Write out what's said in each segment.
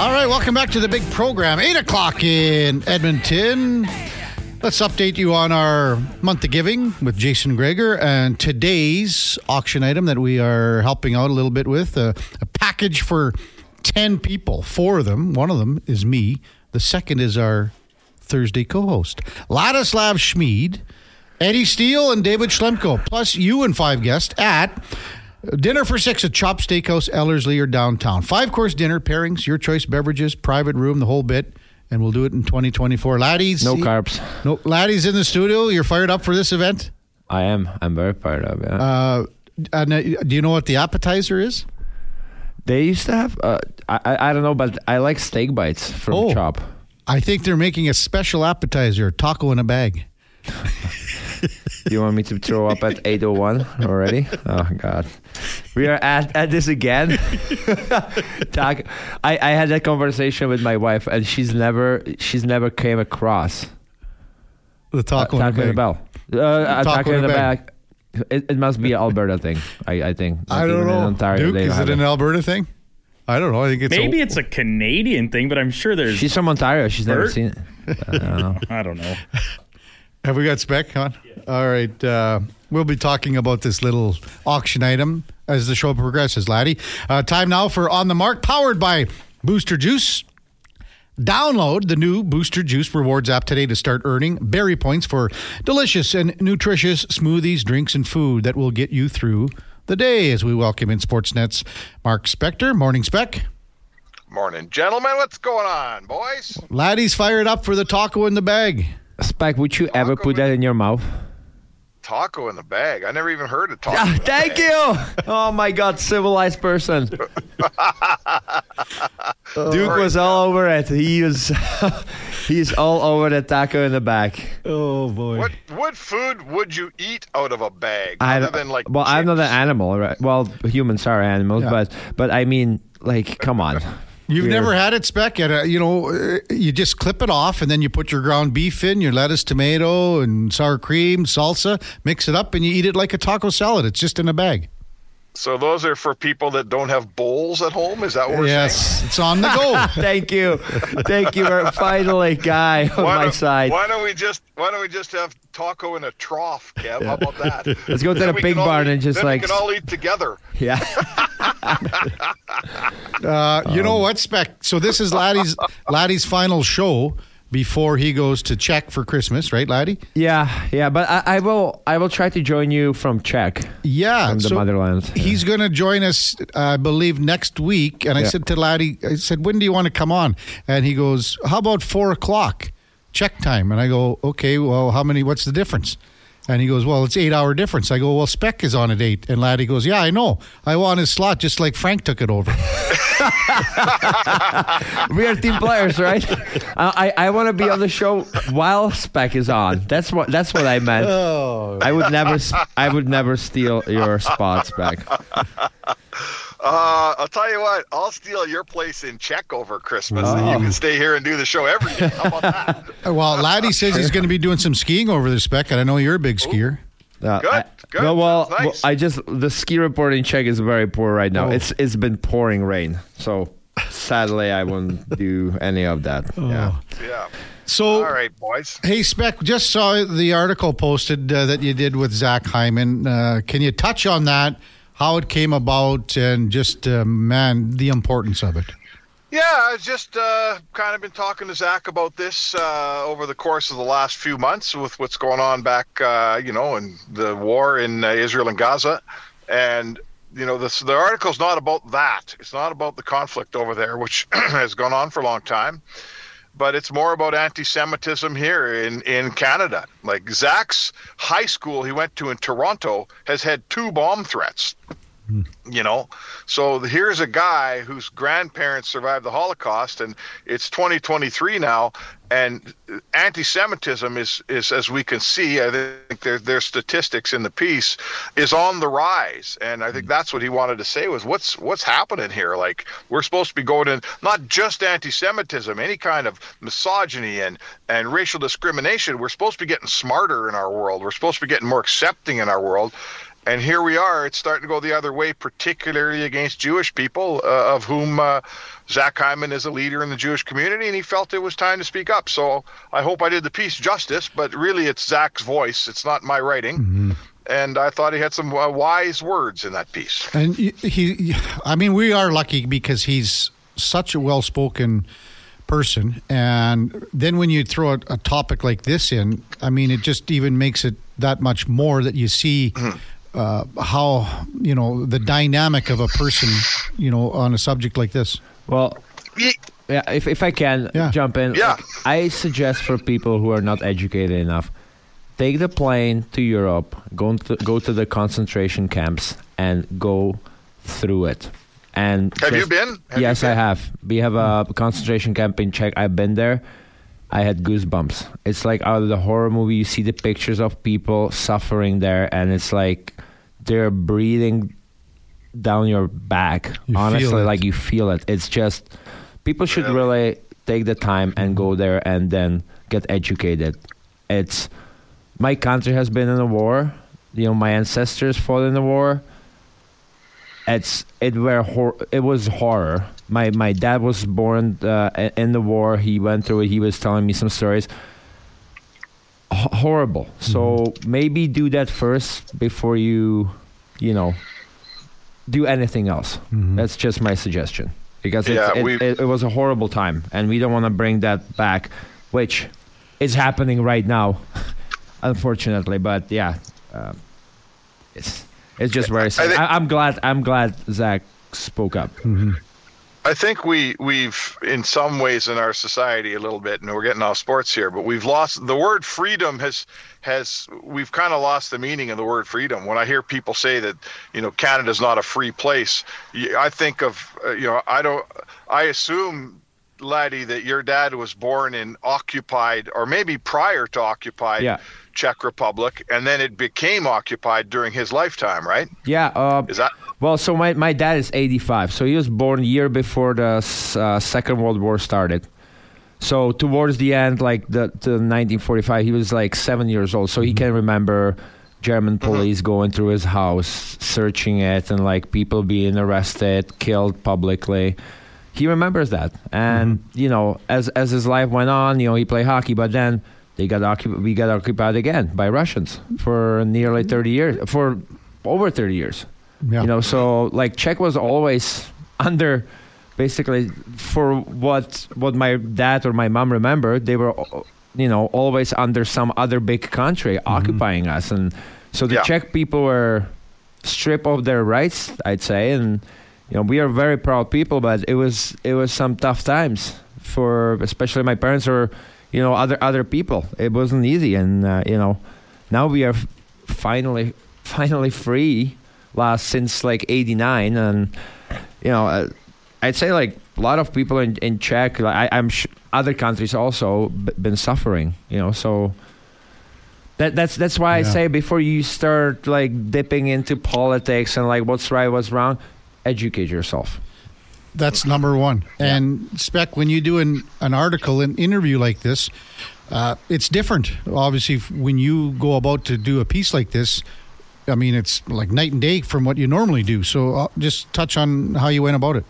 All right, welcome back to the big program. 8 o'clock in Edmonton. Let's update you on our month of giving with Jason Gregor and today's auction item that we are helping out a little bit with a, a package for 10 people. Four of them. One of them is me. The second is our Thursday co host, Ladislav Smid, Eddie Steele, and David Schlemko, plus you and five guests at Dinner for six at Chop Steakhouse, Ellerslie, or downtown. Five course dinner, pairings, your choice beverages, private room, the whole bit. And we'll do it in 2024. Laddies. No carbs. No, Laddies in the studio. You're fired up for this event? I am. I'm very fired up. Yeah. Uh, and, uh, do you know what the appetizer is? They used to have. Uh, I I don't know, but I like steak bites from Oh. Chop. I think they're making a special appetizer, taco in a bag. Do you want me to throw up at 8:01 already? Oh God, we are at, at this again. Talk. I, I had that conversation with my wife, and she's never she's never came across The taco in a Taco in bag. the bell. Uh, Taco taco in in a the bag. bag. It, it must be an Alberta thing. I, I think. I don't know. Ontario, Duke, is it an Alberta thing? I don't know. I think it's Maybe a, it's a Canadian thing, but I'm sure there's. She's from Ontario. She's never seen it. I don't know. I don't know. Have we got spec on? All right. Uh, we'll be talking about this little auction item as the show progresses, laddie. Uh, time now for On the Mark, powered by Booster Juice. Download the new Booster Juice Rewards app today to start earning berry points for delicious and nutritious smoothies, drinks, and food that will get you through the day as we welcome in Sportsnet's Mark Spector. Morning, Spec. Morning, gentlemen. What's going on, boys? Laddie's fired up for the taco in the bag. Spike, would you ever put that in your mouth? Taco in the bag. I never even heard of taco. Ah, thank bag. you. Oh my God, civilized person. Duke was all over it. He was, he's all over the taco in the bag. Oh, boy. What what food would you eat out of a bag I other don't- than like? well, I'm not an animal, right? Well, humans are animals, Yeah. but but I mean, like, come on. You've We're- never had it, Spec? At a, you know, uh, you just clip it off, and then you put your ground beef in, your lettuce, tomato, and sour cream, salsa. Mix it up, and you eat it like a taco salad. It's just in a bag. So those are for people that don't have bowls at home. Is that what we're saying? yes, it's on the go. Thank you, thank you. We're finally guy on Why my don't, side. why don't we just why don't we just have taco in a trough, Kev? How about that? Let's go to Then the big barn eat- and just then like- we can all eat together. Yeah. Uh, you Um, know what, Spec? So this is Laddie's Laddie's final show before he goes to Czech for Christmas, right, Laddie? Yeah, yeah, but I, I will I will try to join you from Czech. Yeah, From the so motherland. He's going to join us, I believe, next week. And I said to Laddie, I said, when do you want to come on? And he goes, how about four o'clock, Czech time? And I go, okay, well, how many? What's the difference? And he goes, well, it's eight hour difference. I go, well, Spec is on at eight. And Laddie goes, yeah, I know. I want his slot just like Frank took it over. We are team players, right? I I, I want to be on the show while Spec is on. That's what that's what I meant. oh, I would never I would never steal your spot, Spec. Uh, I'll tell you what. I'll steal your place in Czech over Christmas, and you Oh. can stay here and do the show every day. How about that? well, Laddie says he's going to be doing some skiing over there, Spec. And I know you're a big skier. Uh, Good, I, good. No, well, nice. well, I just the ski report in Czech is very poor right now. Oh. It's it's been pouring rain, so sadly I won't do any of that. Yeah. Yeah. So, All right, boys. Hey, Spec, just saw the article posted uh, that you did with Zach Hyman. Uh, can you touch on that, how it came about, and just, uh, man, the importance of it? Yeah, I've just uh, kind of been talking to Zach about this uh, over the course of the last few months with what's going on back, uh, you know, in the war in uh, Israel and Gaza. And, you know, this, the article's not about that. It's not about the conflict over there, which has gone on for a long time. But it's more about anti Semitism here in, in Canada. Like Zach's high school he went to in Toronto has had two bomb threats you know? So here's a guy whose grandparents survived the holocaust and it's 2023 now and anti-semitism is is as we can see i think their their statistics in the piece is on the rise. And i think hmm. that's what he wanted to say was what's what's happening here? Like we're supposed to be going in not just anti-semitism any kind of misogyny and and racial discrimination. We're supposed to be getting smarter in our world. We're supposed to be getting more accepting in our world And here we are. It's starting to go the other way, particularly against Jewish people, uh, of whom uh, Zach Hyman is a leader in the Jewish community, and he felt it was time to speak up. So I hope I did the piece justice, but really it's Zach's voice. It's not my writing. Mm-hmm. And I thought he had some uh, wise words in that piece. And he, he, I mean, we are lucky because he's such a well spoken person. And then when you throw a, a, topic like this in, I mean, it just even makes it that much more that you see. Mm-hmm uh, how you know the dynamic of a person, you know, on a subject like this. Well, yeah, if if I can yeah. jump in, yeah, I suggest for people who are not educated enough, take the plane to Europe, go to go to the concentration camps, and go through it. And have just, you been? Have yes, you been? I have. We have a concentration camp in Czech. I've been there. I had goosebumps. It's like out of the horror movie. You see the pictures of people suffering there, and it's like they're breathing down your back. You honestly, like you feel it. It's just people should really take the time and go there and then get educated. It's my country has been in a war. You know, my ancestors fought in the war. It's it were hor- it was horror. My my dad was born uh, in the war. He went through it. He was telling me some stories horrible. So mm-hmm. maybe do that first before you, you know, do anything else. Mm-hmm. That's just my suggestion because yeah, it, it, it, was a horrible time, and we don't want to bring that back, which is happening right now, unfortunately. But yeah, uh, it's it's just very sad. I am glad I'm glad Zach spoke up. Mm-hmm. I think we we've in some ways in our society a little bit, and we're getting off sports here, but we've lost the word freedom has has we've kind of lost the meaning of the word freedom. When I hear people say that you know Canada's not a free place, I think of uh, you know I don't I assume laddie that your dad was born in occupied or maybe prior to occupied yeah. Czech Republic, and then it became occupied during his lifetime, right? Yeah. Uh, is that well, so my, my dad is 85. So he was born a year before the uh, Second World War started. So towards the end, like the, the 1945, he was like seven years old. So he can remember German mm-hmm. police mm-hmm. going through his house, searching it, and like people being arrested, killed publicly. He remembers that, and mm-hmm. you know, as as his life went on, you know, he played hockey, but then they got occupied. We got occupied again by Russians for nearly 30 years, for over 30 years. Yeah. You know, so like Czech was always under basically for what what my dad or my mom remembered, they were you know always under some other big country mm-hmm. occupying us and so the yeah. Czech people were stripped of their rights, I'd say, and you know we are very proud people, but it was it was some tough times for especially my parents or you know other other people. It wasn't easy, and uh, you know now we are finally finally free last since like 89 and you know uh, i'd say like a lot of people in, in czech like I, am sh- other countries also b- been suffering you know so that, that's that's why yeah. I say before you start like dipping into politics and like what's right, what's wrong, educate yourself. That's number one. Yeah. And spec when you do an an article, an interview like this, uh, it's different. Obviously, when you go about to do a piece like this, I mean, it's like night and day from what you normally do. So uh, just touch on how you went about it.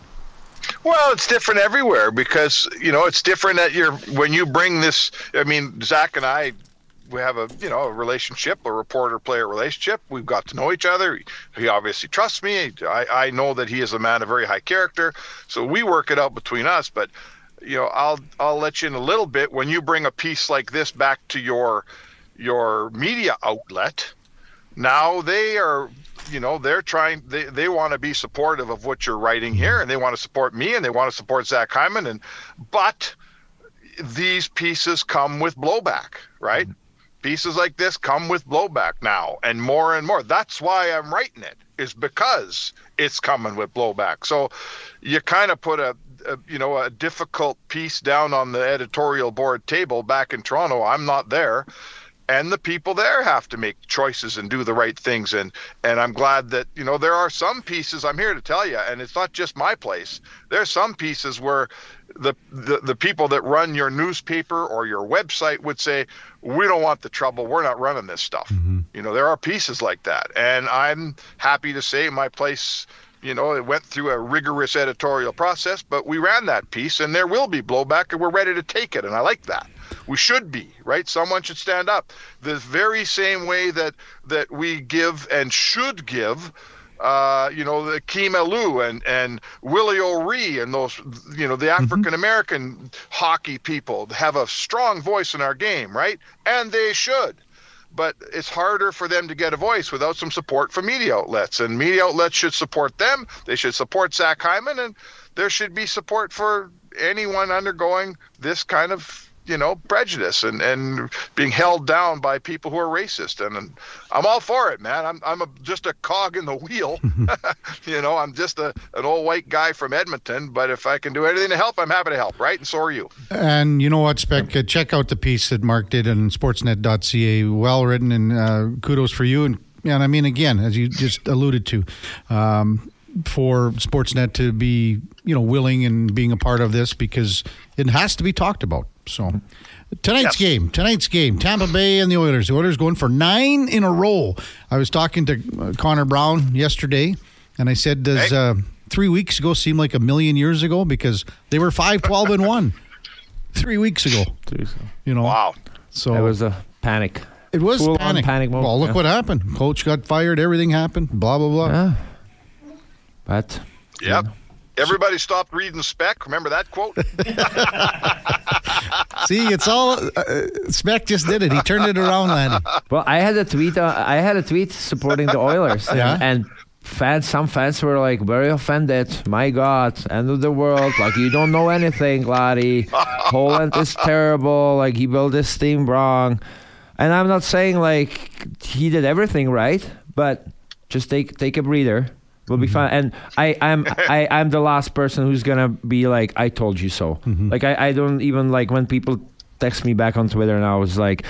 Well, it's different everywhere because you know it's different at your when you bring this. I mean, Zach and I, we have a you know a relationship, a reporter player relationship. We've got to know each other. He obviously trusts me. I, I know that he is a man of very high character, so we work it out between us. But you know, I'll I'll let you in a little bit when you bring a piece like this back to your your media outlet now they are you know they're trying they, they want to be supportive of what you're writing here and they want to support me and they want to support zach hyman and but these pieces come with blowback right? Mm-hmm. pieces like this come with blowback now and more and more. That's why i'm writing it is because it's coming with blowback. So you kind of put a, a you know a difficult piece down on the editorial board table back in toronto. I'm not there and the people there have to make choices and do the right things and and I'm glad that you know there are some pieces I'm here to tell you and it's not just my place there's some pieces where the, the the people that run your newspaper or your website would say we don't want the trouble we're not running this stuff mm-hmm. you know there are pieces like that and I'm happy to say my place you know, it went through a rigorous editorial process, but we ran that piece and there will be blowback and we're ready to take it. And I like that. We should be, right? Someone should stand up. The very same way that that we give and should give uh, you know, Akim Aliu and, and Willie O'Ree and those, you know, the. African American mm-hmm. hockey people have a strong voice in our game, right? And they should but it's harder for them to get a voice without some support from media outlets. And media outlets should support them. They should support Zach Hyman, and there should be support for anyone undergoing this kind of you know prejudice and and being held down by people who are racist. And, and I'm all for it man. I'm I'm a, just a cog in the wheel. You know I'm just a an old white guy from Edmonton but if I can do anything to help I'm happy to help right? And so are you. And you know what Spec? Uh, check out the piece that Mark did on sportsnet.ca well written and uh, kudos for you. And and I mean again as you just alluded to um, for Sportsnet to be, you know, willing and being a part of this because it has to be talked about. So tonight's yes. game, tonight's game, Tampa Bay and the Oilers. The Oilers going for nine in a row. I was talking to uh, Connor Brown yesterday, and I said, "Does hey. uh, three weeks ago seem like a million years ago?" Because they were five, twelve, and one three weeks ago. You know, wow. So it was a panic. It was Full panic. panic mode. Well, look yeah. what happened. Coach got fired. Everything happened. Blah blah blah. Yeah. But yep. Everybody stopped reading Spec. Remember that quote? See, it's all uh, Spec just did it. He turned it around, Lanny. Well, I had a tweet. Uh, I had a tweet supporting the Oilers. yeah. And, fans, some fans were like very offended. My God, end of the world! Like you don't know anything, Laddie. Holland is terrible. Like he built this team wrong. And I'm not saying like he did everything right, but just take take a breather We'll be mm-hmm. fine. And I, I'm I, I'm the last person who's gonna be like, I told you so. Mm-hmm. Like I, I don't even like when people text me back on Twitter and I was like,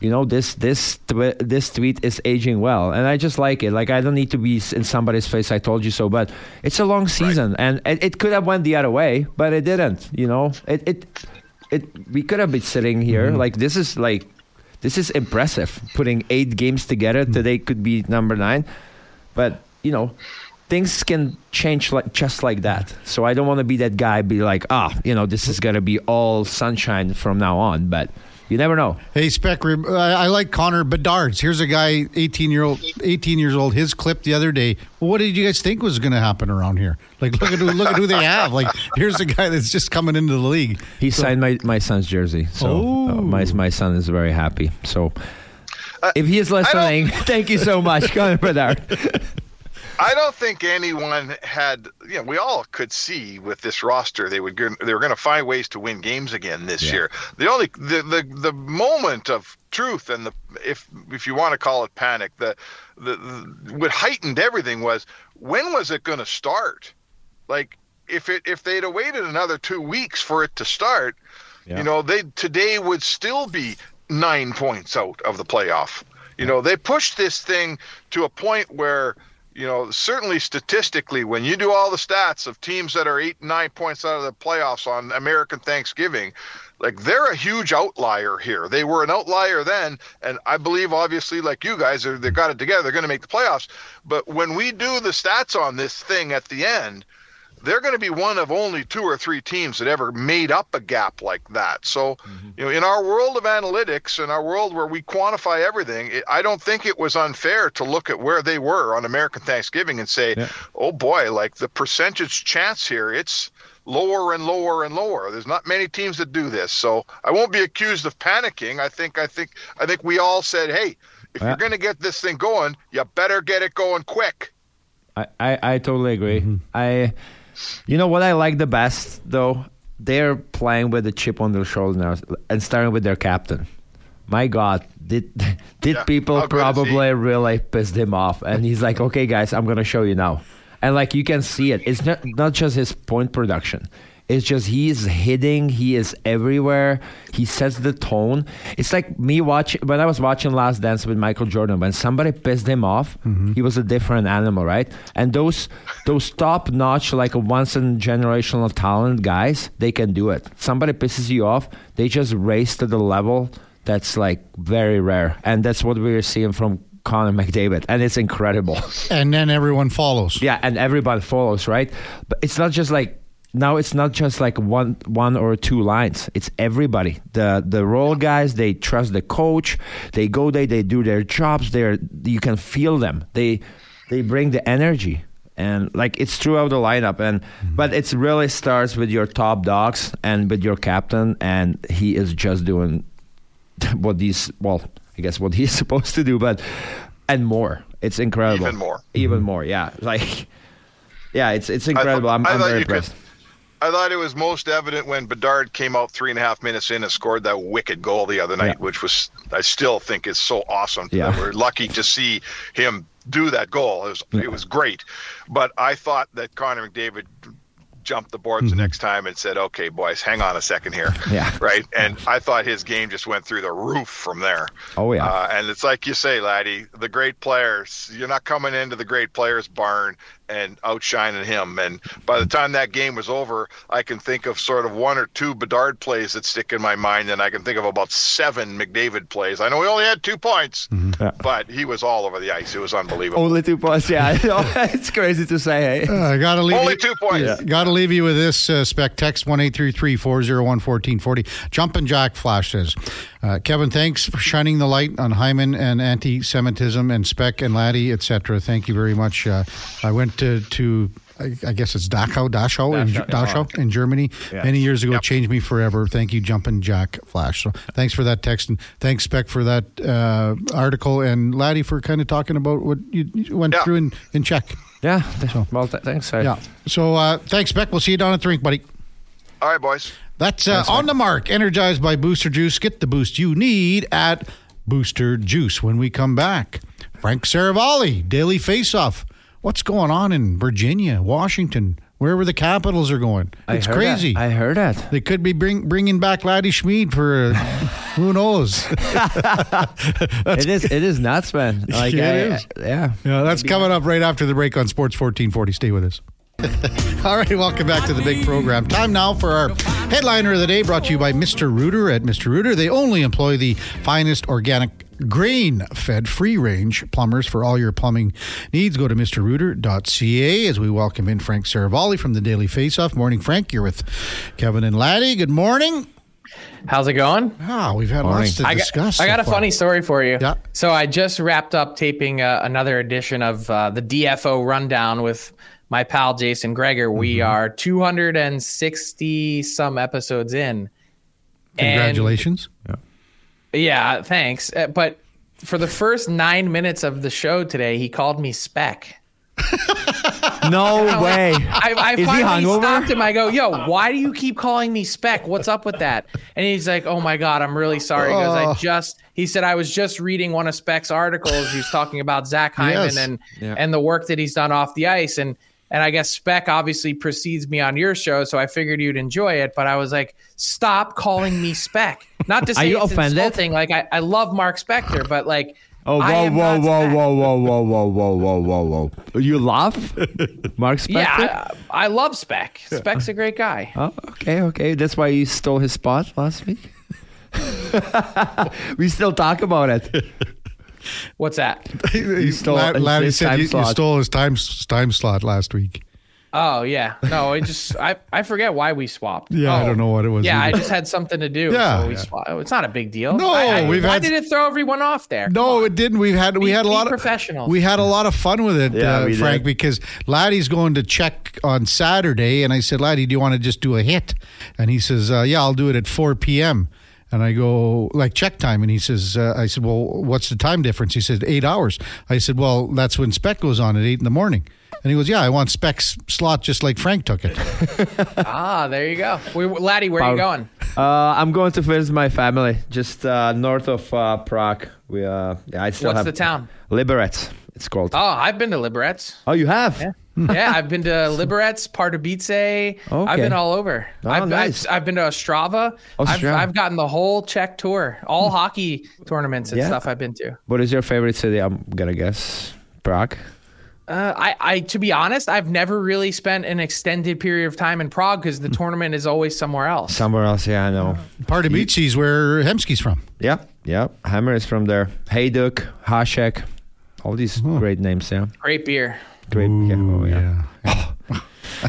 you know, this this twi- this tweet is aging well, and I just like it. Like I don't need to be in somebody's face. I told you so, but it's a long season, right. and it, it, could have went the other way, but it didn't. You know, it it it. We could have been sitting here mm-hmm. like this is like this is impressive. Putting eight games together mm-hmm. today could be number nine, but you know things can change like just like that. So I don't want to be that guy, be like, ah, you know, this is gonna be all sunshine from now on. But you never know. Hey, Spec, I like Connor Bedards. Here's a guy, 18 year old, 18 years old. His clip the other day. Well, what did you guys think was going to happen around here? Like, look at who, look at who they have. Like, here's a guy that's just coming into the league. He so, signed my, my son's jersey, so uh, my my son is very happy. So. Uh, if he is listening, thank you so much, Connor Bedard. I don't think anyone had. You know, we all could see with this roster they would they were going to find ways to win games again this yeah. year. The only the, the the moment of truth and the if if you want to call it panic, the the, the what heightened everything was when was it going to start? Like if it if they'd have waited another two weeks for it to start, yeah. you know, they today would still be nine points out of the playoff. You know, they pushed this thing to a point where you know, certainly statistically, when you do all the stats of teams that are eight, nine points out of the playoffs on American Thanksgiving, like they're a huge outlier here. They were an outlier then, and I believe, obviously, like you guys, are they got it together. They're going to make the playoffs. But when we do the stats on this thing at the end, they're going to be one of only two or three teams that ever made up a gap like that. So, mm-hmm. you know, in our world of analytics, in our world where we quantify everything, it, I don't think it was unfair to look at where they were on American Thanksgiving and say, yeah. "Oh boy, like the percentage chance here, it's lower and lower and lower. There's not many teams that do this." So, I won't be accused of panicking. I think I think I think we all said, "Hey, if you're going to get this thing going, you better get it going quick." I I, I totally agree. Mm-hmm. I you know what I like the best though? They're playing with a chip on their shoulder now and starting with their captain. My God, did did yeah, people probably really pissed him off? And he's like, "Okay, guys, I'm gonna show you now." And like you can see it, it's not not just his point production; It's just he is hitting. He is everywhere. He sets the tone. It's like me watching when I was watching Last Dance with Michael Jordan. When somebody pissed him off, mm-hmm. he was a different animal, right? And those those top notch, like a once in generational talent guys, they can do it. Somebody pisses you off, they just raise to the level that's like very rare, and that's what we're seeing from Connor McDavid, and it's incredible. And then everyone follows. Yeah, and everybody follows, right? But it's not just like now it's not just like one one or two lines. It's everybody. The the role guys, they trust the coach. They go there, they do their jobs. They're you can feel them. They they bring the energy. And like it's throughout the lineup, and mm-hmm. but it really starts with your top dogs and with your captain, and he is just doing what he's well, I guess what he's supposed to do, but and more. It's incredible. Even more. Even mm-hmm. more. Yeah. Like yeah, it's it's incredible. I, I'm, I I'm very you could- impressed. I thought it was most evident when Bedard came out three and a half minutes in and scored that wicked goal the other night, Yeah. which was I still think is so awesome. Yeah. We're lucky to see him do that goal. It was it was great, but I thought that Connor McDavid jumped the boards the next time and said, "Okay, boys, hang on a second here." Mm-hmm. Yeah. Right. And I thought his game just went through the roof from there. Oh, yeah. Uh, and it's like you say, laddie, the great players. You're not coming into the great players barn and outshining him. And by the time that game was over, I can think of sort of one or two Bedard plays that stick in my mind, and I can think of about seven McDavid plays. I know he only had two points, Yeah. but he was all over the ice. It was unbelievable. Only two points. Yeah, it's crazy to say. Hey? Uh, I gotta leave Only you, two points. Got to leave you with this uh, spec text one eight three three four zero one fourteen forty. Jumpin' Jack Flash says, uh, Kevin, thanks for shining the light on Hyman and anti-Semitism and spec and laddie, etc. Thank you very much. Uh, I went to to. I I guess it's Dachau, Dachau, in, Dachau, Dachau in Germany Yeah. many years ago. Yep. Changed me forever. Thank you, Jumpin' Jack Flash. So thanks for that text and thanks Spec for that uh, article and Laddie for kind of talking about what you, you went Yeah. through in, in Czech. Yeah. Well, th- thanks. I- Yeah. So uh, thanks, Beck. We'll see you down at the rink, buddy. All right, boys. That's uh, on the mark. Energized by Booster Juice. Get the boost you need at Booster Juice. When we come back, Frank Seravalli, Daily Faceoff. What's going on in Virginia, Washington, wherever the capitals are going? It's heard crazy. That. I heard that. they could be bring, bringing back Laddie Smid for uh, who knows. it is. It is nuts, man. Like, It I- is. yeah. Yeah, that's coming up right after the break on Sports 1440. Stay with us. All right, welcome back to the big program. Time now for our headliner of the day, brought to you by Mr. Rooter at Mr. Rooter. They only employ the finest organic grain fed free range plumbers for all your plumbing needs. Go to mrrooter.ca as we welcome in Frank Seravalli from the Daily Face Off. Morning, Frank. You're with Kevin and Laddie. Good morning. How's it going? Ah, we've had lots to I got, discuss. I got a far. funny story for you. Yeah. So I just wrapped up taping uh, another edition of uh, the DFO rundown with my pal Jason Gregor. We Mm-hmm. are 260 some episodes in. And- Congratulations. Yeah, thanks. Uh, but for the first nine minutes of the show today, he called me Spec. No way. I, I Is he finally hungover? stopped him. I go, "Yo, why do you keep calling me Spec? What's up with that?" And he's like, "Oh my god, I'm really sorry." Because Oh. I just, he said, I was just reading one of Spec's articles. He was talking about Zach Hyman Yes. and Yeah. and the work that he's done off the ice, and and I guess Spec obviously precedes me on your show, so I figured you'd enjoy it. But I was like, "Stop calling me Spec." Not to say you it's offended? insulting. Like I, I love Mark Spector, but like. Oh, I whoa, am whoa, not whoa, Spec. whoa, whoa, whoa, whoa, whoa, whoa, whoa, whoa. You laugh? Mark Spector? Yeah, I, I love Spec. Spec's a great guy. Oh, okay, okay. That's why you stole his spot last week. we still talk about it. What's that? You stole La- his Laddie said time you, you slot. stole his time time slot last week. Oh yeah, no, I just I, I forget why we swapped. Yeah, I Oh, don't know what it was Yeah, I just had something to do. Yeah. so we swapped. It's not a big deal. No, I, I, we've why had- did it throw everyone off there? No, it didn't. We've had we Be- had a lot of professionals. We had a lot of fun with it, Yeah, uh, Frank, did. because Laddie's going to Czech on Saturday, and I said, Laddie, do you want to just do a hit? And he says, uh, Yeah, I'll do it at four p.m. And I go like Czech time, and he says, uh, I said, Well, what's the time difference? He said eight hours. I said, Well, that's when Spec goes on at eight in the morning. And he goes, Yeah, I want Spec's slot just like Frank took it. Ah, there you go. We, Laddie, where are you going? Uh, I'm going to visit my family just uh, north of uh, Prague. We, uh, yeah, I still What's have the town? Liberec. It's called. Oh, I've been to Liberec. Oh, you have? yeah, I've been to Liberec, Pardubice. I've been all over. Oh, I've, nice. I've, I've been to Ostrava. Oh, I've, I've gotten the whole Czech tour, all hmm. hockey tournaments and Yeah. stuff I've been to. What is your favorite city? I'm gonna guess Prague. Uh, I, I, to be honest, I've never really spent an extended period of time in Prague because the hmm. tournament is always somewhere else. Somewhere else, yeah, I know. Pardubice where Hemsky's from. Yeah, yeah. Hammer is from there. Hejduk, Hasek, all these hmm. great names. Yeah, Great beer. Great. yeah, oh, yeah.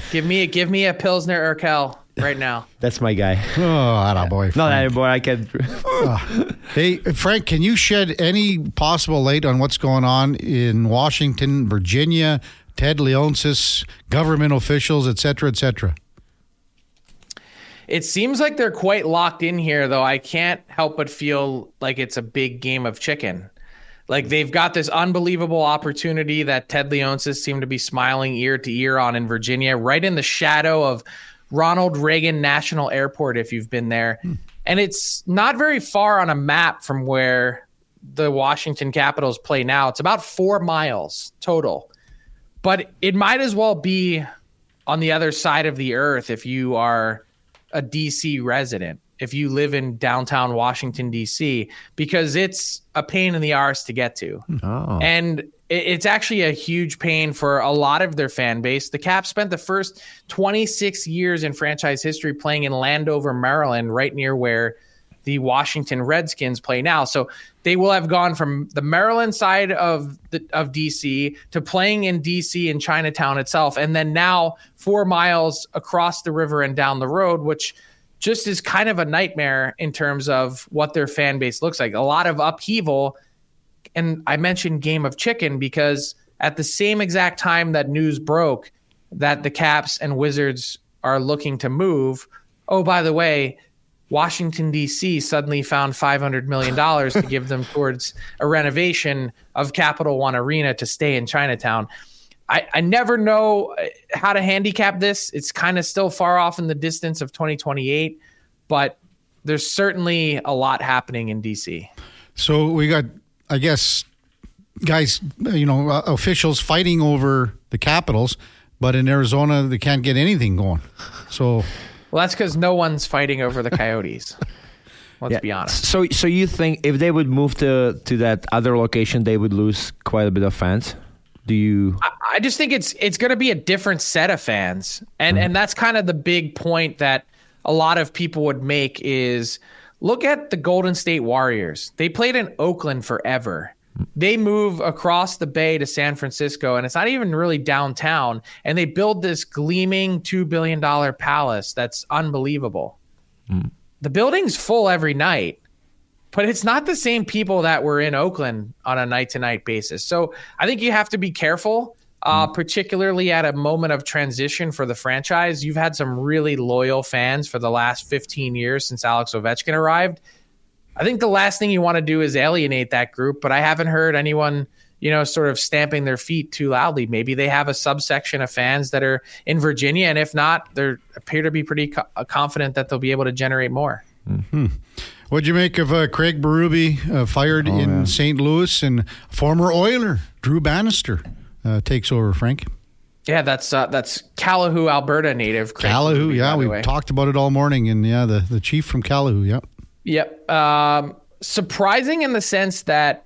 Give me, give me a Pilsner Urquell right now. That's my guy. Oh, boy. Not anymore. I can. Hey, Frank, can you shed any possible light on what's going on in Washington, Virginia, Ted Leonsis, government officials, et cetera, et cetera? It seems like they're quite locked in here, though. I can't help but feel like it's a big game of chicken. Like they've got this unbelievable opportunity that Ted Leonsis seemed to be smiling ear to ear on in Virginia, right in the shadow of Ronald Reagan National Airport, if you've been there. Hmm. And it's not very far on a map from where the Washington Capitals play now. It's about four miles total. But it might as well be on the other side of the earth if you are a DC resident, if you live in downtown Washington, DC, because it's a pain in the arse to get to. Oh. And it's actually a huge pain for a lot of their fan base. The Caps spent the first 26 years in franchise history playing in Landover, Maryland, right near where the Washington Redskins play now. So they will have gone from the Maryland side of the of DC to playing in DC in Chinatown itself, and then now four miles across the river and down the road, which just is kind of a nightmare in terms of what their fan base looks like. A lot of upheaval. And I mentioned Game of Chicken because at the same exact time that news broke that the Caps and Wizards are looking to move, oh, by the way, Washington, D.C. suddenly found $500 million to give them towards a renovation of Capital One Arena to stay in Chinatown. I, I never know uh, how to handicap this. It's kind of still far off in the distance of 2028, but there's certainly a lot happening in D.C. So we got, I guess, guys, you know, uh, officials fighting over the capitals, but in Arizona they can't get anything going. So Well, that's because no one's fighting over the Coyotes. Let's Yeah. be honest. So, so you think if they would move to to that other location, they would lose quite a bit of fans? Do you? I just think it's it's going to be a different set of fans, and mm-hmm. and that's kind of the big point that a lot of people would make is look at the Golden State Warriors. They played in Oakland forever. They move across the bay to San Francisco, and it's not even really downtown. And they build this gleaming two billion dollar palace that's unbelievable. Mm. The building's full every night, but it's not the same people that were in Oakland on a night to night basis. So I think you have to be careful, uh, particularly at a moment of transition for the franchise. You've had some really loyal fans for the last 15 years since Alex Ovechkin arrived. I think the last thing you want to do is alienate that group, but I haven't heard anyone, you know, sort of stamping their feet too loudly. Maybe they have a subsection of fans that are in Virginia, and if not, they appear to be pretty co- uh, confident that they'll be able to generate more. What'd you make of uh, Craig Berube, uh, fired in St. Louis, and former Oiler Drew Bannister uh, takes over? Frank Yeah, that's uh, that's Calahoo, Alberta native. Craig Calahoo, Berube, yeah, we way. talked about it all morning, and yeah, the the chief from Calahoo, yeah. Yep. Um, surprising in the sense that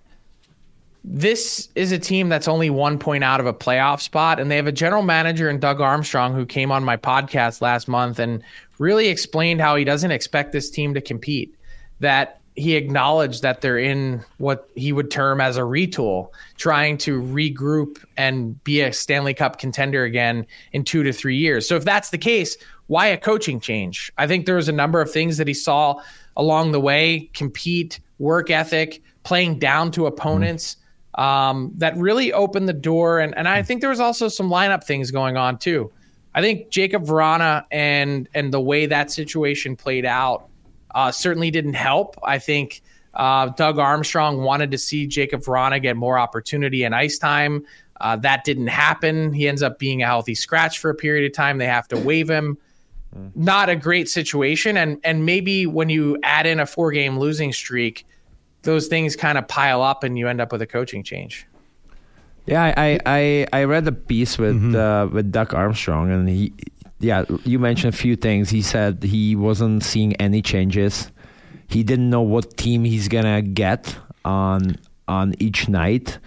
this is a team that's only one point out of a playoff spot, and they have a general manager in Doug Armstrong who came on my podcast last month and really explained how he doesn't expect this team to compete. That he acknowledged that they're in what he would term as a retool, trying to regroup and be a Stanley Cup contender again in two to three years. So if that's the case, why a coaching change? I think there was a number of things that he saw along the way compete, work ethic, playing down to opponents um, that really opened the door. And, and I think there was also some lineup things going on too. I think Jakub Vrana and and the way that situation played out uh, certainly didn't help. I think uh, Doug Armstrong wanted to see Jakub Vrana get more opportunity and ice time. Uh, that didn't happen. He ends up being a healthy scratch for a period of time. They have to waive him. Not a great situation, and and maybe when you add in a four game losing streak, those things kind of pile up, and you end up with a coaching change. Yeah, I I, I, I read the piece with Mm-hmm. uh, with Doug Armstrong, and he, yeah, you mentioned a few things. He said he wasn't seeing any changes. He didn't know what team he's gonna get on on each night.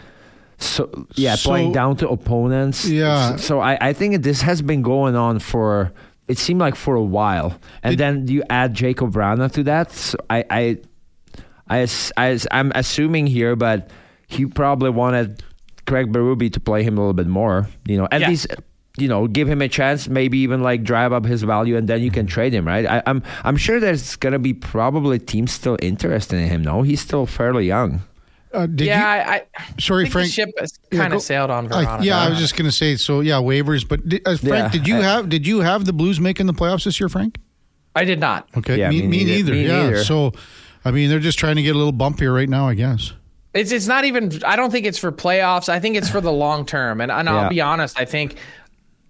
So yeah, So- playing down to opponents. Yeah. So, so I I think this has been going on for it seemed like for a while, and Did- then you add Jakub Vrana to that. So I I I, as- I, am assuming here, but he probably wanted Craig Berube to play him a little bit more. You know, at Yeah. least you know, give him a chance. Maybe even like drive up his value, and then you can trade him. Right? I, I'm I'm sure there's gonna be probably teams still interested in him. No, he's still fairly young. Uh, did yeah, you? I, I Sorry, think Frank. the ship has Yeah, kind go- of sailed on I- yeah, I was just going to say. So yeah, waivers. But did, uh, Frank, Yeah, did you I- have did you have the Blues making the playoffs this year, Frank? I did not. Okay, Yeah, me, me me neither. neither. Me yeah. neither. So, I mean, they're just trying to get a little bump here right now, I guess. It's it's not even. I don't think it's for playoffs. I think it's for the long term. And, and I'll be honest. I think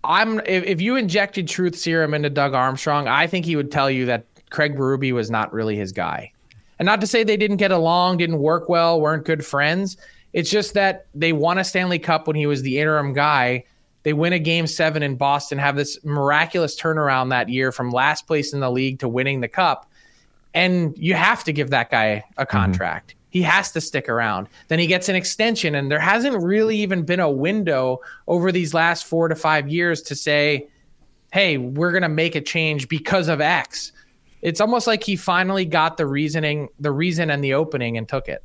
I'm. If, if you injected truth serum into Doug Armstrong, I think he would tell you that Craig Berube was not really his guy. And not to say they didn't get along, didn't work well, weren't good friends. It's just that they won a Stanley Cup when he was the interim guy. They win a game seven in Boston, have this miraculous turnaround that year from last place in the league to winning the cup and you have to give that guy a mm-hmm. contract. He has to stick around. Then he gets an extension, and there hasn't really even been a window over these last four to five years to say, "Hey, we're going to make a change because of X." It's almost like he finally got the reasoning, the reason, and the opening, and took it.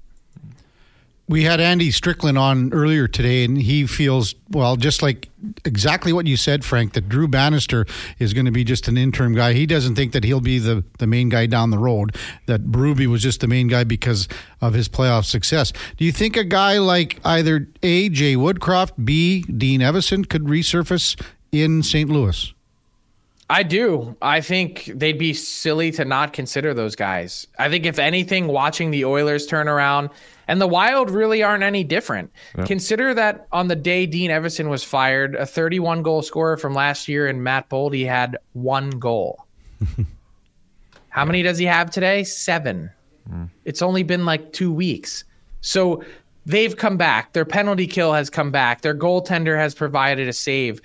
We had Andy Strickland on earlier today, and he feels well, just like exactly what you said, Frank. That Drew Bannister is going to be just an interim guy. He doesn't think that he'll be the the main guy down the road. That Berube was just the main guy because of his playoff success. Do you think a guy like either A. Jay Woodcroft, B. Dean Evason could resurface in St. Louis? I do. I think they'd be silly to not consider those guys. I think if anything, watching the Oilers turn around and the Wild really aren't any different. Consider that on the day Dean Evason was fired, a 31 goal scorer from last year and Matt Boldy had one goal. How many does he have today? Seven. Hmm. It's only been like two weeks. So they've come back. Their penalty kill has come back. Their goaltender has provided a save.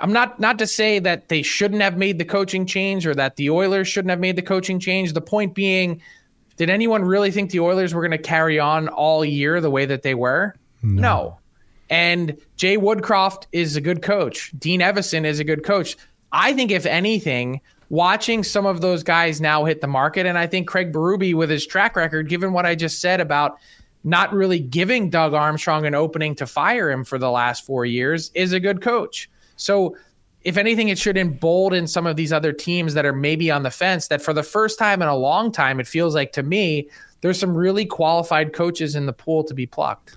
I'm not not to say that they shouldn't have made the coaching change or that the Oilers shouldn't have made the coaching change. The point being, did anyone really think the Oilers were going to carry on all year the way that they were? No. And Jay Woodcroft is a good coach. Dean Evason is a good coach. I think if anything, watching some of those guys now hit the market, and I think Craig Berube with his track record, given what I just said about not really giving Doug Armstrong an opening to fire him for the last four years, is a good coach. So, if anything, it should embolden some of these other teams that are maybe on the fence that for the first time in a long time, it feels like to me, there's some really qualified coaches in the pool to be plucked.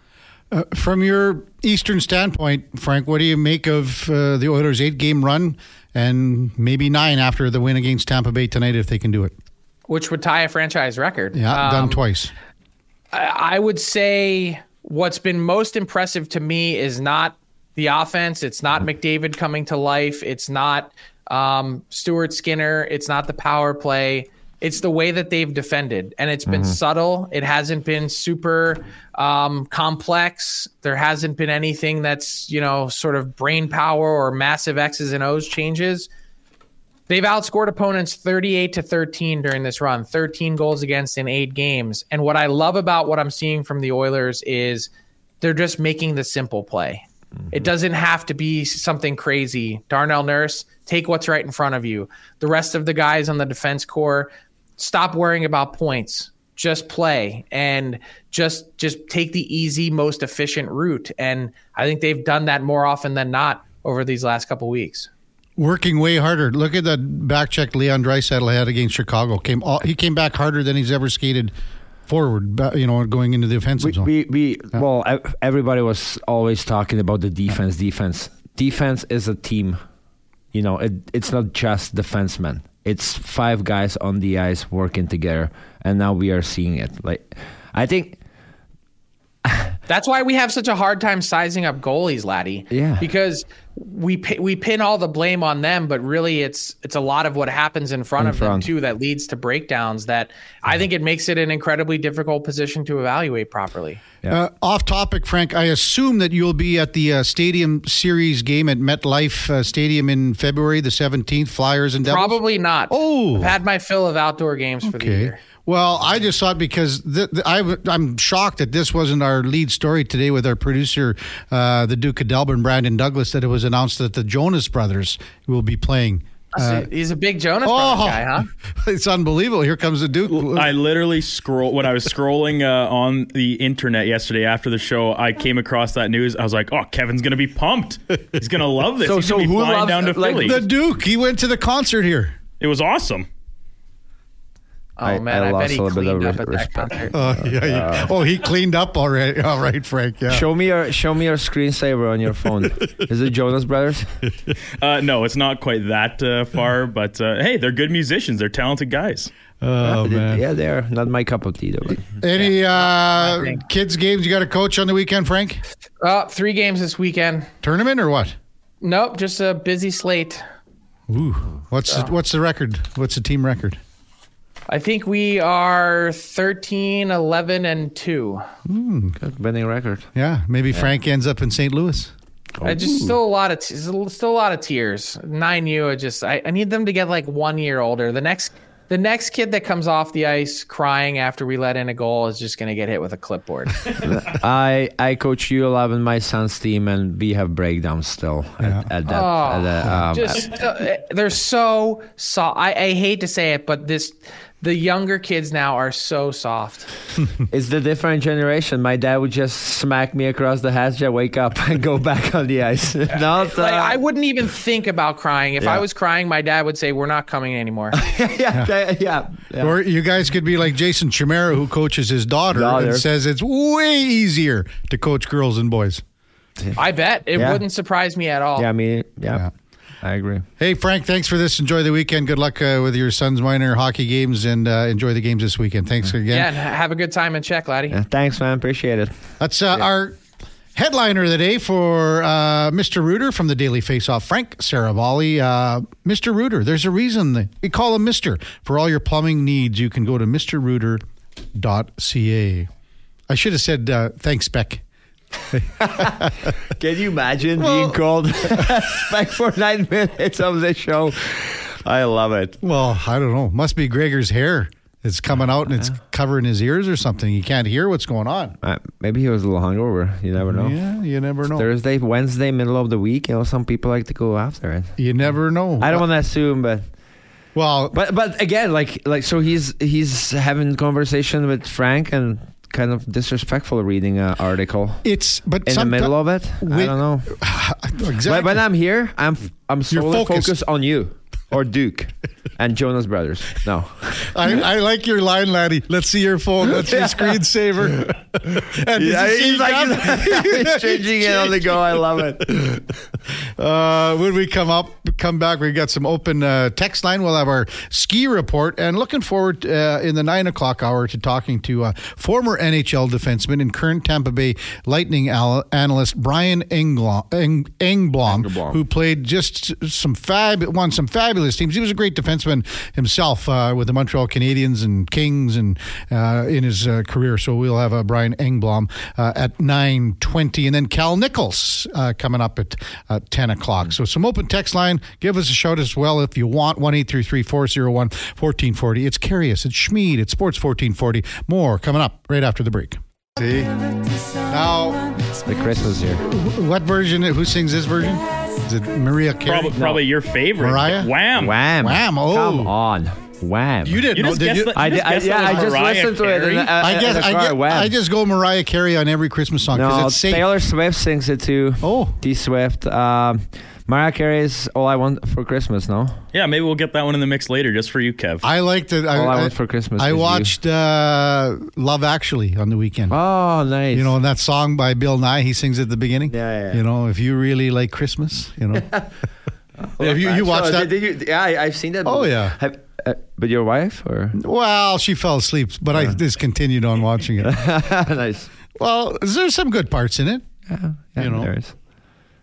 Uh, from your Eastern standpoint, Frank, what do you make of uh, the Oilers' eight-game run and maybe nine after the win against Tampa Bay tonight if they can do it? Which would tie a franchise record. Yeah, done Um, twice. I would say what's been most impressive to me is not the offense. It's not McDavid coming to life. It's not um, Stuart Skinner. It's not the power play. It's the way that they've defended, and it's been subtle. It hasn't been super um, complex. There hasn't been anything that's you know sort of brain power or massive X's and O's changes. They've outscored opponents 38 to 13 during this run, 13 goals against in eight games. And what I love about what I'm seeing from the Oilers is they're just making the simple play. It mm-hmm. doesn't have to be something crazy. Darnell Nurse, take what's right in front of you. The rest of the guys on the defense corps, stop worrying about points. Just play and just just take the easy, most efficient route. And I think they've done that more often than not over these last couple weeks. Working way harder. Look at that back check Leon Draisaitl had against Chicago. Came all, he came back harder than he's ever skated forward. You know, going into the offensive We, zone. we, we well, everybody was always talking about the defense. Defense, defense is a team. You know, it, it's not just defensemen. It's five guys on the ice working together, and now we are seeing it. Like, I think That's why we have such a hard time sizing up goalies, laddie. Yeah. Because we pi- we pin all the blame on them, but really it's it's a lot of what happens in front In of them too that leads to breakdowns. That I think it makes it an incredibly difficult position to evaluate properly. Uh, off topic, Frank. I assume that you'll be at the uh, Stadium Series game at MetLife uh, Stadium in February the seventeenth. Flyers and Devils. Probably not. Oh. I've had my fill of outdoor games for the year. Well, I just thought because th- th- I, am shocked that this wasn't our lead story today with our producer, uh, the Duke of Delburn, Brandon Douglas, that it was announced that the Jonas Brothers will be playing. So he's a big Jonas Oh, guy, huh? it's unbelievable. Here comes the Duke. I literally scroll when I was scrolling uh, on the internet yesterday after the show. I came across that news. I was like, "Oh, Kevin's gonna be pumped. He's gonna love this. So- He's so gonna be who flying loves- down to like, Philly." the Duke. He went to the concert here. it was awesome. Oh I- man, I I, bet lost he a little bit cleaned of up at res- that respect. concert. Oh, yeah. he, oh, he cleaned up already. All right, Frank. Yeah. Show me your show me your screensaver on your phone. Is it Jonas Brothers? Uh, no, it's not quite that uh, far, but uh, hey, they're good musicians. They're talented guys. Oh, man. Yeah, they're not my cup of tea though. Any uh, kids' games you got to coach on the weekend, Frank? Uh, three games this weekend. Tournament or what? Nope, just a busy slate. Ooh. What's the, what's the record? What's the team record? I think we are 13, 11, and 2. Good winning record. Yeah, maybe Frank ends up in St. Louis. I just still a lot of t- still a lot of tears. Nine U. I just I, I need them to get like one year older. The next the next kid that comes off the ice crying after we let in a goal is just going to get hit with a clipboard. I I coach U11 my son's team and we have breakdowns still at, at that. Oh, at the, um, just uh, they're so soft. I, I hate to say it, but this the younger kids now are so soft. It's the different generation. My dad would just smack me across the head, just wake up and go back on the ice. Not, uh, Like I wouldn't even think about crying. If I was crying, my dad would say, "We're not coming anymore." yeah, yeah, yeah, yeah. Or you guys could be like Jason Chimera, who coaches his daughter, Daughter. and says it's way easier to coach girls and boys. I bet it Yeah. wouldn't surprise me at all. Yeah, I mean, yeah, Yeah. I agree. Hey, Frank, thanks for this. Enjoy the weekend. Good luck uh, with your son's minor hockey games and uh, enjoy the games this weekend. Thanks again. Yeah, and have a good time in Czech, laddie. Yeah, thanks, man. Appreciate it. That's uh, our headliner of the day for uh, Mr. Rooter from the Daily Faceoff, Frank Seravalli. Uh, Mr. Rooter, there's a reason they, we call him Mr. For all your plumbing needs, you can go to mrrooter.ca. I should have said uh, thanks, Beck. Can you imagine Well- being called back for nine minutes of the show? I love it. Well, I don't know. Must be Gregor's hair. It's coming out and it's covering his ears or something. You can't hear what's going on. Uh, maybe he was a little hungover. You never know. Yeah, you never know. Thursday, Wednesday, middle of the week. You know, some people like to go after it. You never know. I don't want to assume, but Well, but but again, like like so he's he's having conversation with Frank and kind of disrespectful reading an article it's but in the middle of it. I don't know. exactly. But when I'm here, I'm I'm solely focused. focused on you or Duke and Jonas Brothers. No, I, I like your line, laddie. Let's see your phone. Let's see your screensaver. and you see he's like he's changing it on the go. I love it. Uh, when we come up, come back, we got some open uh, text line. We'll have our ski report, and looking forward uh, in the nine o'clock hour to talking to uh, former NHL defenseman and current Tampa Bay Lightning al- analyst Brian Engblom, Eng- Engblom, Engblom. who played just some fab, won some fabulous teams. He was a great defenseman himself uh, with the Montreal Canadiens and Kings, and uh, in his uh, career. So we'll have uh, Brian Engblom uh, at nine twenty, and then Cal Nichols uh, coming up at uh, ten o'clock. So some open text line. Give us a shout as well if you want. One eight three three four zero one fourteen forty. It's Karius. It's Smid. It's Sports fourteen forty. More coming up right after the break. See now, It's The Christmas here. what version? Who sings this version? Is it Mariah Carey? Probably, probably your favorite. Mariah? Wham. Wham! Wham, oh. Come on, Wham! You didn't You know, just did guessed you? that- I, you did, just I, guessed yeah, I just Mariah listened to it. Carey? In, uh, I guess the I, get, Wham. I just go Mariah Carey on every Christmas song because no, it's safe. Taylor Swift sings it too. Oh. D Swift. Um, Mariah Carey's "All I Want for Christmas." No, Yeah, maybe we'll get that one in the mix later just for you, Kev. I liked it. I, All I I- Want for Christmas I watched uh, Love Actually on the weekend. oh, nice. You know, and that song by Bill Nighy, he sings at the beginning. Yeah, yeah, yeah. You know, if you really like Christmas, you know. Have you, you watched So, that? Did, did you, yeah, I, I've seen that. Oh, yeah. Have, uh, but your wife or Well, she fell asleep, but I just continued on watching it. nice? well, there's some good parts in it. Yeah, yeah, You know. there is.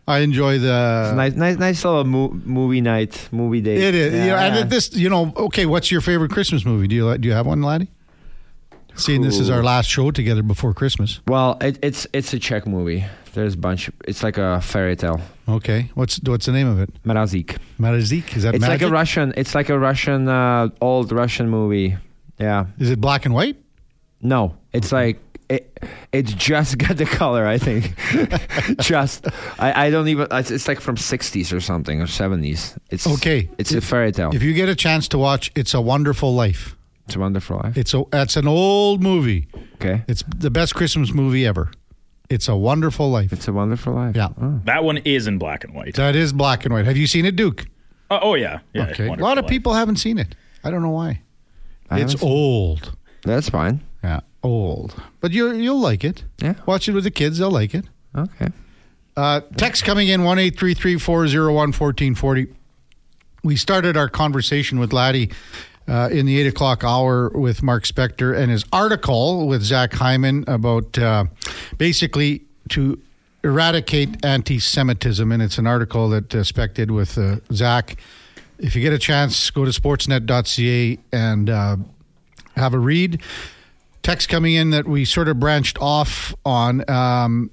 I enjoy the. nice, nice, nice little mo- movie night, movie day. It is, Yeah, you know, and yeah. it- this, you know. Okay, what's your favorite Christmas movie? Do you do you have one, laddie? Seeing this is our last show together before Christmas. Well, it, it's it's a Czech movie. There's a bunch. It's like a fairy tale. Okay, what's what's the name of it? Mrazík. Mrazík? Is that It's like a Russian. It's like a Russian, uh, old Russian movie. Yeah. Is it black and white? No, it's like it. It's just got the color. I think. just. I, I don't even. It's, it's like from '60s or something or '70s. It's Okay. It's a fairy tale. If you get a chance to watch, it's a Wonderful Life. it's a wonderful life. It's a that's an old movie. Okay. It's the best Christmas movie ever. It's a Wonderful Life. It's a wonderful life. Yeah. Oh. That one is in black and white. That is black and white. Have you seen it, Duke? Oh, oh, yeah, yeah. okay. A lot of Life. people haven't seen it. I don't know why. I it's old. That's fine. Old. But you you'll like it. Yeah. Watch it with the kids. They'll like it. Okay. Uh, text coming in one eight three three four zero one fourteen forty. We started our conversation with Laddie uh, in the eight o'clock hour with Mark Spector and his article with Zach Hyman about uh, basically to eradicate anti-Semitism, and it's an article that uh, Spec did with uh, Zach. If you get a chance, go to sportsnet.ca and uh, have a read. Text coming in that we sort of branched off on. Um,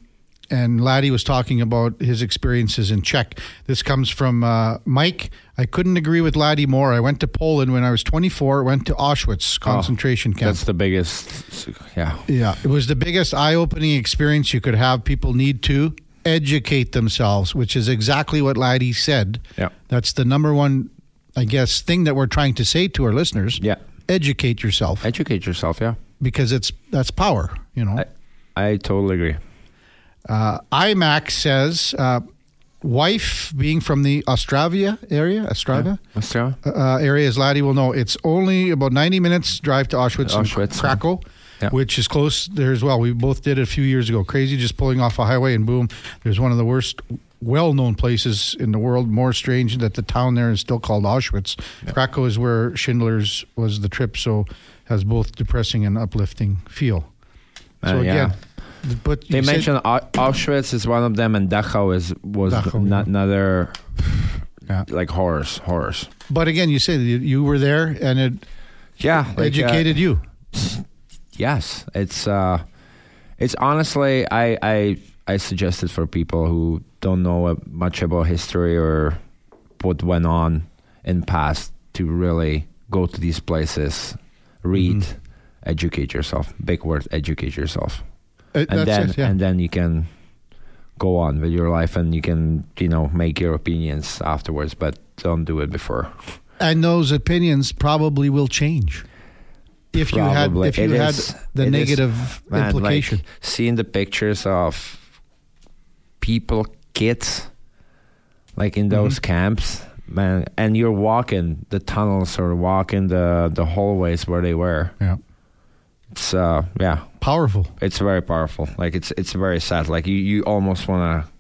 and Laddie was talking about his experiences in Czech. This comes from uh, Mike. I couldn't agree with Laddie more. I went to Poland when I was 24. Went to Auschwitz concentration camp. That's the biggest. Yeah. Yeah, it was the biggest eye-opening experience you could have. People need to educate themselves, which is exactly what Laddie said. Yeah. That's the number one, I guess, thing that we're trying to say to our listeners. Yeah. Educate yourself Educate yourself. Yeah. Because it's that's power. You know. I, I totally agree. Uh, IMAC says, uh, wife being from the Ostravia area, Ostravia Australia. uh, area, as Laddie will know, it's only about 90 minutes drive to Auschwitz, Auschwitz, Krakow, yeah. which is close there as well. We both did it a few years ago. Crazy, just pulling off a highway and boom, there's one of the worst well-known places in the world. More strange that the town there is still called Auschwitz. Krakow is where Schindler's was the trip, so has both depressing and uplifting feel. So Uh, yeah. again, but They mentioned Auschwitz is one of them, and Dachau is was Dachau, n- yeah. another Yeah. like horrors, horrors. But again, you said you, you were there and it Yeah, like, uh, educated you. yes, it's uh, it's honestly I I I suggest it for people who don't know uh, much about history or what went on in past to really go to these places, read, Mm-hmm. educate yourself. Big word, educate yourself. Uh, and then it. Yeah. and then you can go on with your life and you can you know make your opinions afterwards but don't do it before and those opinions probably will change if you had if you It had is- the it is, negative Man, implication. like seeing the pictures of people kids like in those Mm-hmm. camps man and you're walking the tunnels or walking the the hallways where they were yeah, it's uh yeah powerful. it's very powerful. Like it's it's very sad. Like you, you almost want to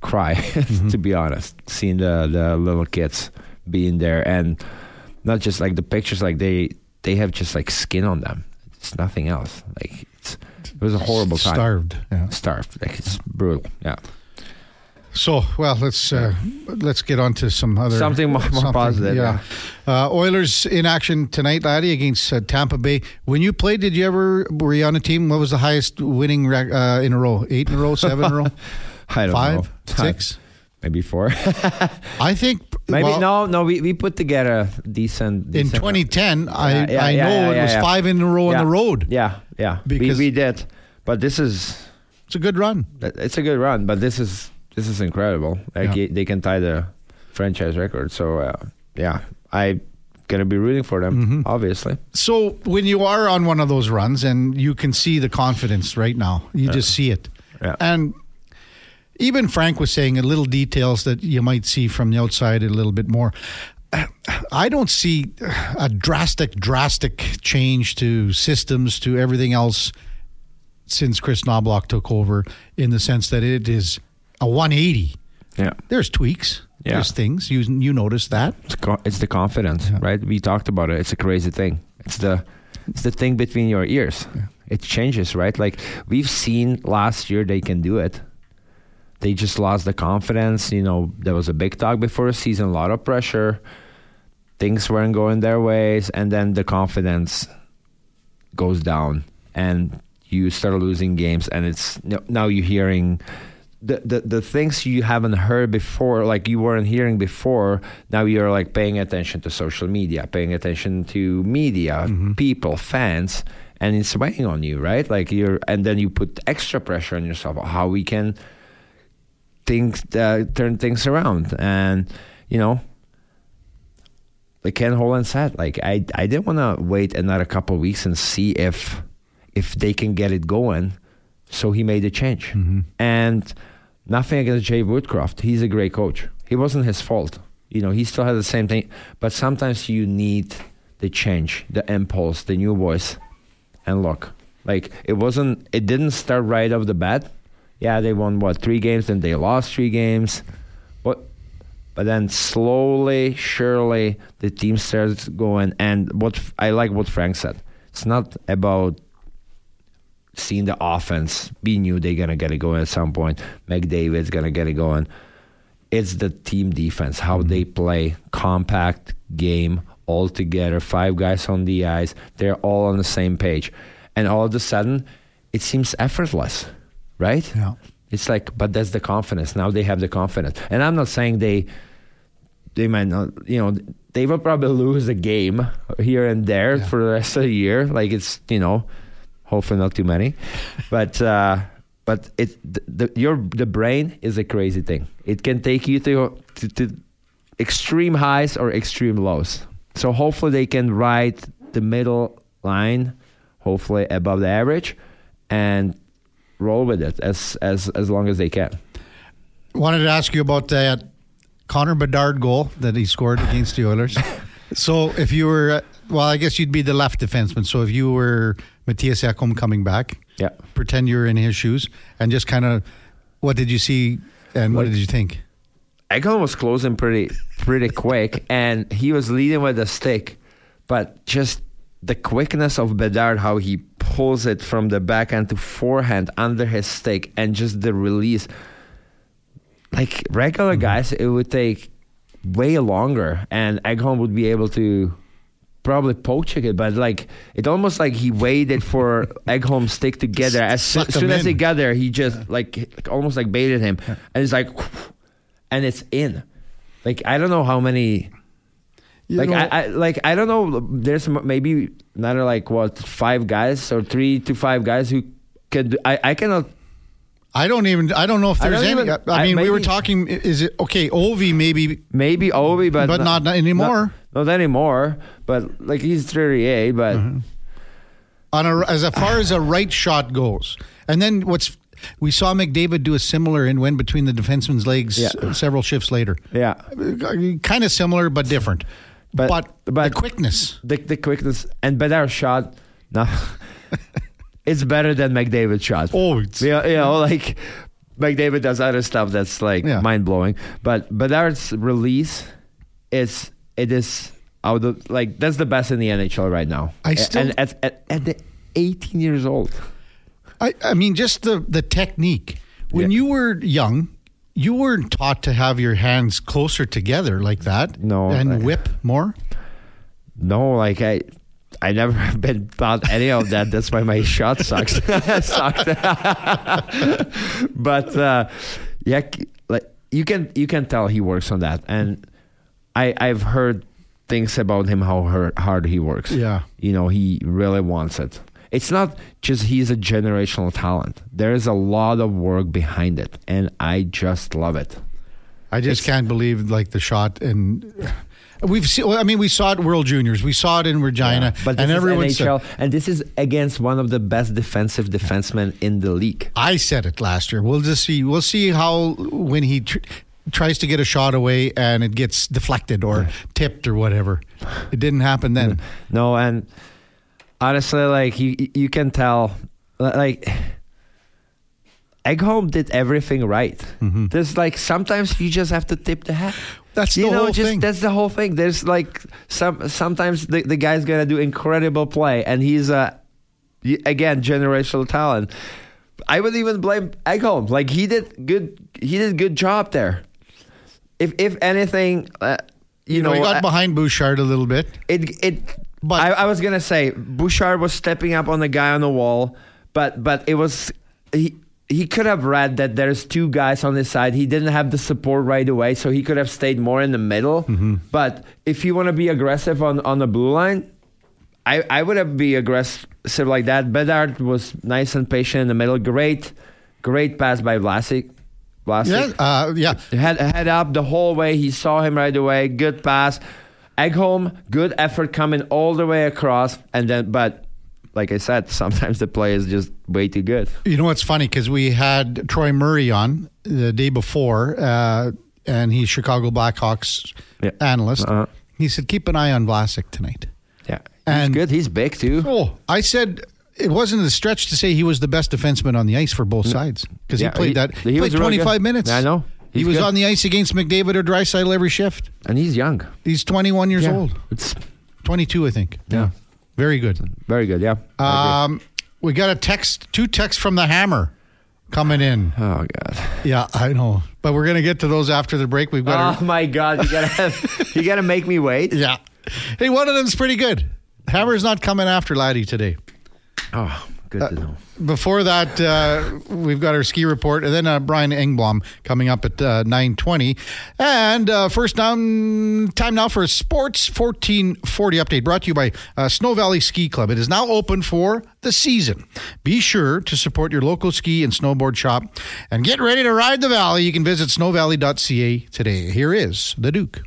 cry, Mm-hmm. to be honest. Seeing the the little kids being there and not just like the pictures. Like they they have just like skin on them. It's nothing else. Like it's it was a horrible time. Starved. Yeah. Starved. Like it's brutal. Yeah. So well, let's uh, let's get on to some other Something more- more positive, Yeah. Uh, Oilers in action tonight, laddie, against uh, Tampa Bay. When you played, did you ever were you on a team? What was the highest winning rec- uh, in a row? Eight in a row, seven in a row, I don't five, know. six? maybe four. I think maybe well, no, no. We we put together a decent. In decent 2010, I Yeah, yeah, I yeah, know yeah, it yeah, was yeah. five in a row on the road. Yeah, yeah. Because- we, we did, but this is It's a good run. it's a good run. But this is this is incredible. Like Yeah. they can tie the franchise record. So uh, yeah, I gonna be rooting for them. Mm-hmm. Obviously, So when you are on one of those runs and you can see the confidence right now, you just see it. Yeah. And even Frank was saying a little details that you might see from the outside a little bit more. I don't see a drastic, drastic change to systems, to everything else since Kris Knoblauch took over in the sense that it is a 180. yeah. There's tweaks. Yeah. There's things. You, you notice that. It's, co- it's the confidence, right? We talked about it. It's a crazy thing. It's the it's the thing between your ears. It changes, right? Like we've seen last year, they can do it. they just lost the confidence. You know, there was a big talk before the season, a lot of pressure. Things weren't going their ways, and then the confidence goes down, and you start losing games. And it's now you're hearing the, the the things you haven't heard before, like you weren't hearing before. Now you're like paying attention to social media, paying attention to media, people, fans, and it's weighing on you, right? Like you're, and then you put extra pressure on yourself. How we can things uh, turn things around, and you know. Like Ken Holland said, like I, I didn't want to wait another couple of weeks and see if, if they can get it going. So he made a change, mm-hmm. and nothing against Jay Woodcroft. He's a great coach. It wasn't his fault. You know, he still had the same thing. But sometimes you need the change, the impulse, the new voice. And look, like it wasn't. It didn't start right off the bat. Yeah, they won what three games, then they lost three games. But but then slowly, surely, the team starts going. And what I like what Frank said. It's not about seeing the offense. We knew they're gonna get it going at some point. McDavid's gonna get it going. It's the team defense, how mm-hmm. they play, compact game all together. Five guys on the ice, they're all on the same page, and all of a sudden, it seems effortless, right? Yeah. It's like, but that's the confidence. Now they have the confidence, and I'm not saying they, they might not, you know, they will probably lose a game here and there Yeah. for the rest of the year. Like it's, you know, hopefully not too many, but uh, but it the, the your the brain is a crazy thing. It can take you to, to to extreme highs or extreme lows. So hopefully they can ride the middle line, hopefully above the average, and roll with it as as as long as they can. Wanted to ask you about that Connor Bedard goal that he scored against the Oilers. so if you were, uh, well, I guess you'd be the left defenseman. So if you were Mattias Ekholm coming back, Yeah. pretend you're in his shoes and just kind of, what did you see and what did you think? Ekholm was closing pretty pretty quick, and he was leading with a stick, but just the quickness of Bedard, how he pulls it from the backhand to forehand under his stick, and just the release. Like regular mm-hmm. guys, it would take way longer, and Ekholm would be able to probably poach it, but like it almost like he waited for Ekholm's stick together. As, as soon as he got there, he just like, like almost like baited him, and it's like, and it's in. Like I don't know how many. You like know- I, I like I don't know. There's maybe another like what five guys or three to five guys who can. Do, I I cannot. I don't even, I don't know if I there's any. even- I I- mean, we were talking, is it, okay, Ovi maybe, Maybe Ovi, but But not anymore. Not, not anymore. But like he's 38, but Mm-hmm. on a, as far as a right shot goes. And then what's, we saw McDavid do a similar and went between the defenseman's legs Yeah. several shifts later. yeah. kind of similar but different. But, But- the quickness. the the quickness and better shot. No, it's better than McDavid shots. Oh, it's, Yeah, you know, like McDavid does other stuff that's like Yeah. mind blowing. But Bedard's release is it is out of like that's the best in the NHL right now. I still- and at, at at the 18 years old. I, I mean, just the the technique. When Yeah. you were young, you weren't taught to have your hands closer together like that. No, and I- whip more. No, like I. I never have been taught any of that. That's why my shot sucks. Sucked. but uh, yeah, like you can you can tell he works on that, and I I've heard things about him how hard, hard he works. Yeah. you know he really wants it. It's not just he's a generational talent. There is a lot of work behind it, and I just love it. I just It's- can't believe like the shot and. We've seen. well, I mean, we saw it World Juniors. We saw it in Regina, but this and everyone NHL, said, and this is against one of the best defensive defensemen in the league. I said it last year. We'll just see. We'll see how when he tr- tries to get a shot away and it gets deflected or tipped or whatever. It didn't happen then. No, and honestly, like you, you can tell, like Ekholm did everything right. Mm-hmm. There's like sometimes you just have to tip the hat. That's you the know, whole just thing. that's the whole thing. There's like some sometimes the, the guy's gonna do incredible play, and he's a again generational talent. I would even blame Ekholm. Like he did good. He did good job there. If if anything, uh, you, You know, know, he got uh, behind Bouchard a little bit. it it. But- I, I was gonna say Bouchard was stepping up on the guy on the wall, but but it was he. He could have read that there's two guys on his side. He didn't have the support right away, so he could have stayed more in the middle. Mm-hmm. But if you want to be aggressive on, on the blue line, I, I would have be aggressive like that. Bedard was nice and patient in the middle. Great, great pass by Vlasic. Vlasic. Yeah, uh, yeah. Head, head up the whole way. He saw him right away. Good pass. Ekholm, good effort coming all the way across. And then, but like I said, sometimes the play is just way too good. You know what's funny because we had Troy Murray on the day before, uh, and he's Chicago Blackhawks Yeah. analyst. Uh-huh. He said, "Keep an eye on Vlasic tonight." Yeah. He's And- good. He's big too. Oh, I said it wasn't a stretch to say he was the best defenseman on the ice for both sides because Yeah, he played he- that. he He played 25 good. minutes. I know. he was good. on the ice against McDavid or Draisaitl every shift. And he's young. He's 21 years Yeah. old. It's 22, I think. Yeah. Very good. very good. Yeah. Um, we got a text, two texts from the Hammer coming in. oh God. Yeah, I know. But we're going to get to those after the break. We've got Oh my God! You gotta have, you gotta make me wait. Yeah. Hey, one of them's pretty good. Hammer's not coming after Laddie today. Oh, good to know. Before that, uh, we've got our ski report, and then uh, Brian Engblom coming up at uh, nine twenty. And uh, first down time now for a sports fourteen forty update brought to you by uh, Snow Valley Ski Club. It is now open for the season. Be sure to support your local ski and snowboard shop, and get ready to ride the valley. You can visit snowvalley.ca today. Here is the Duke.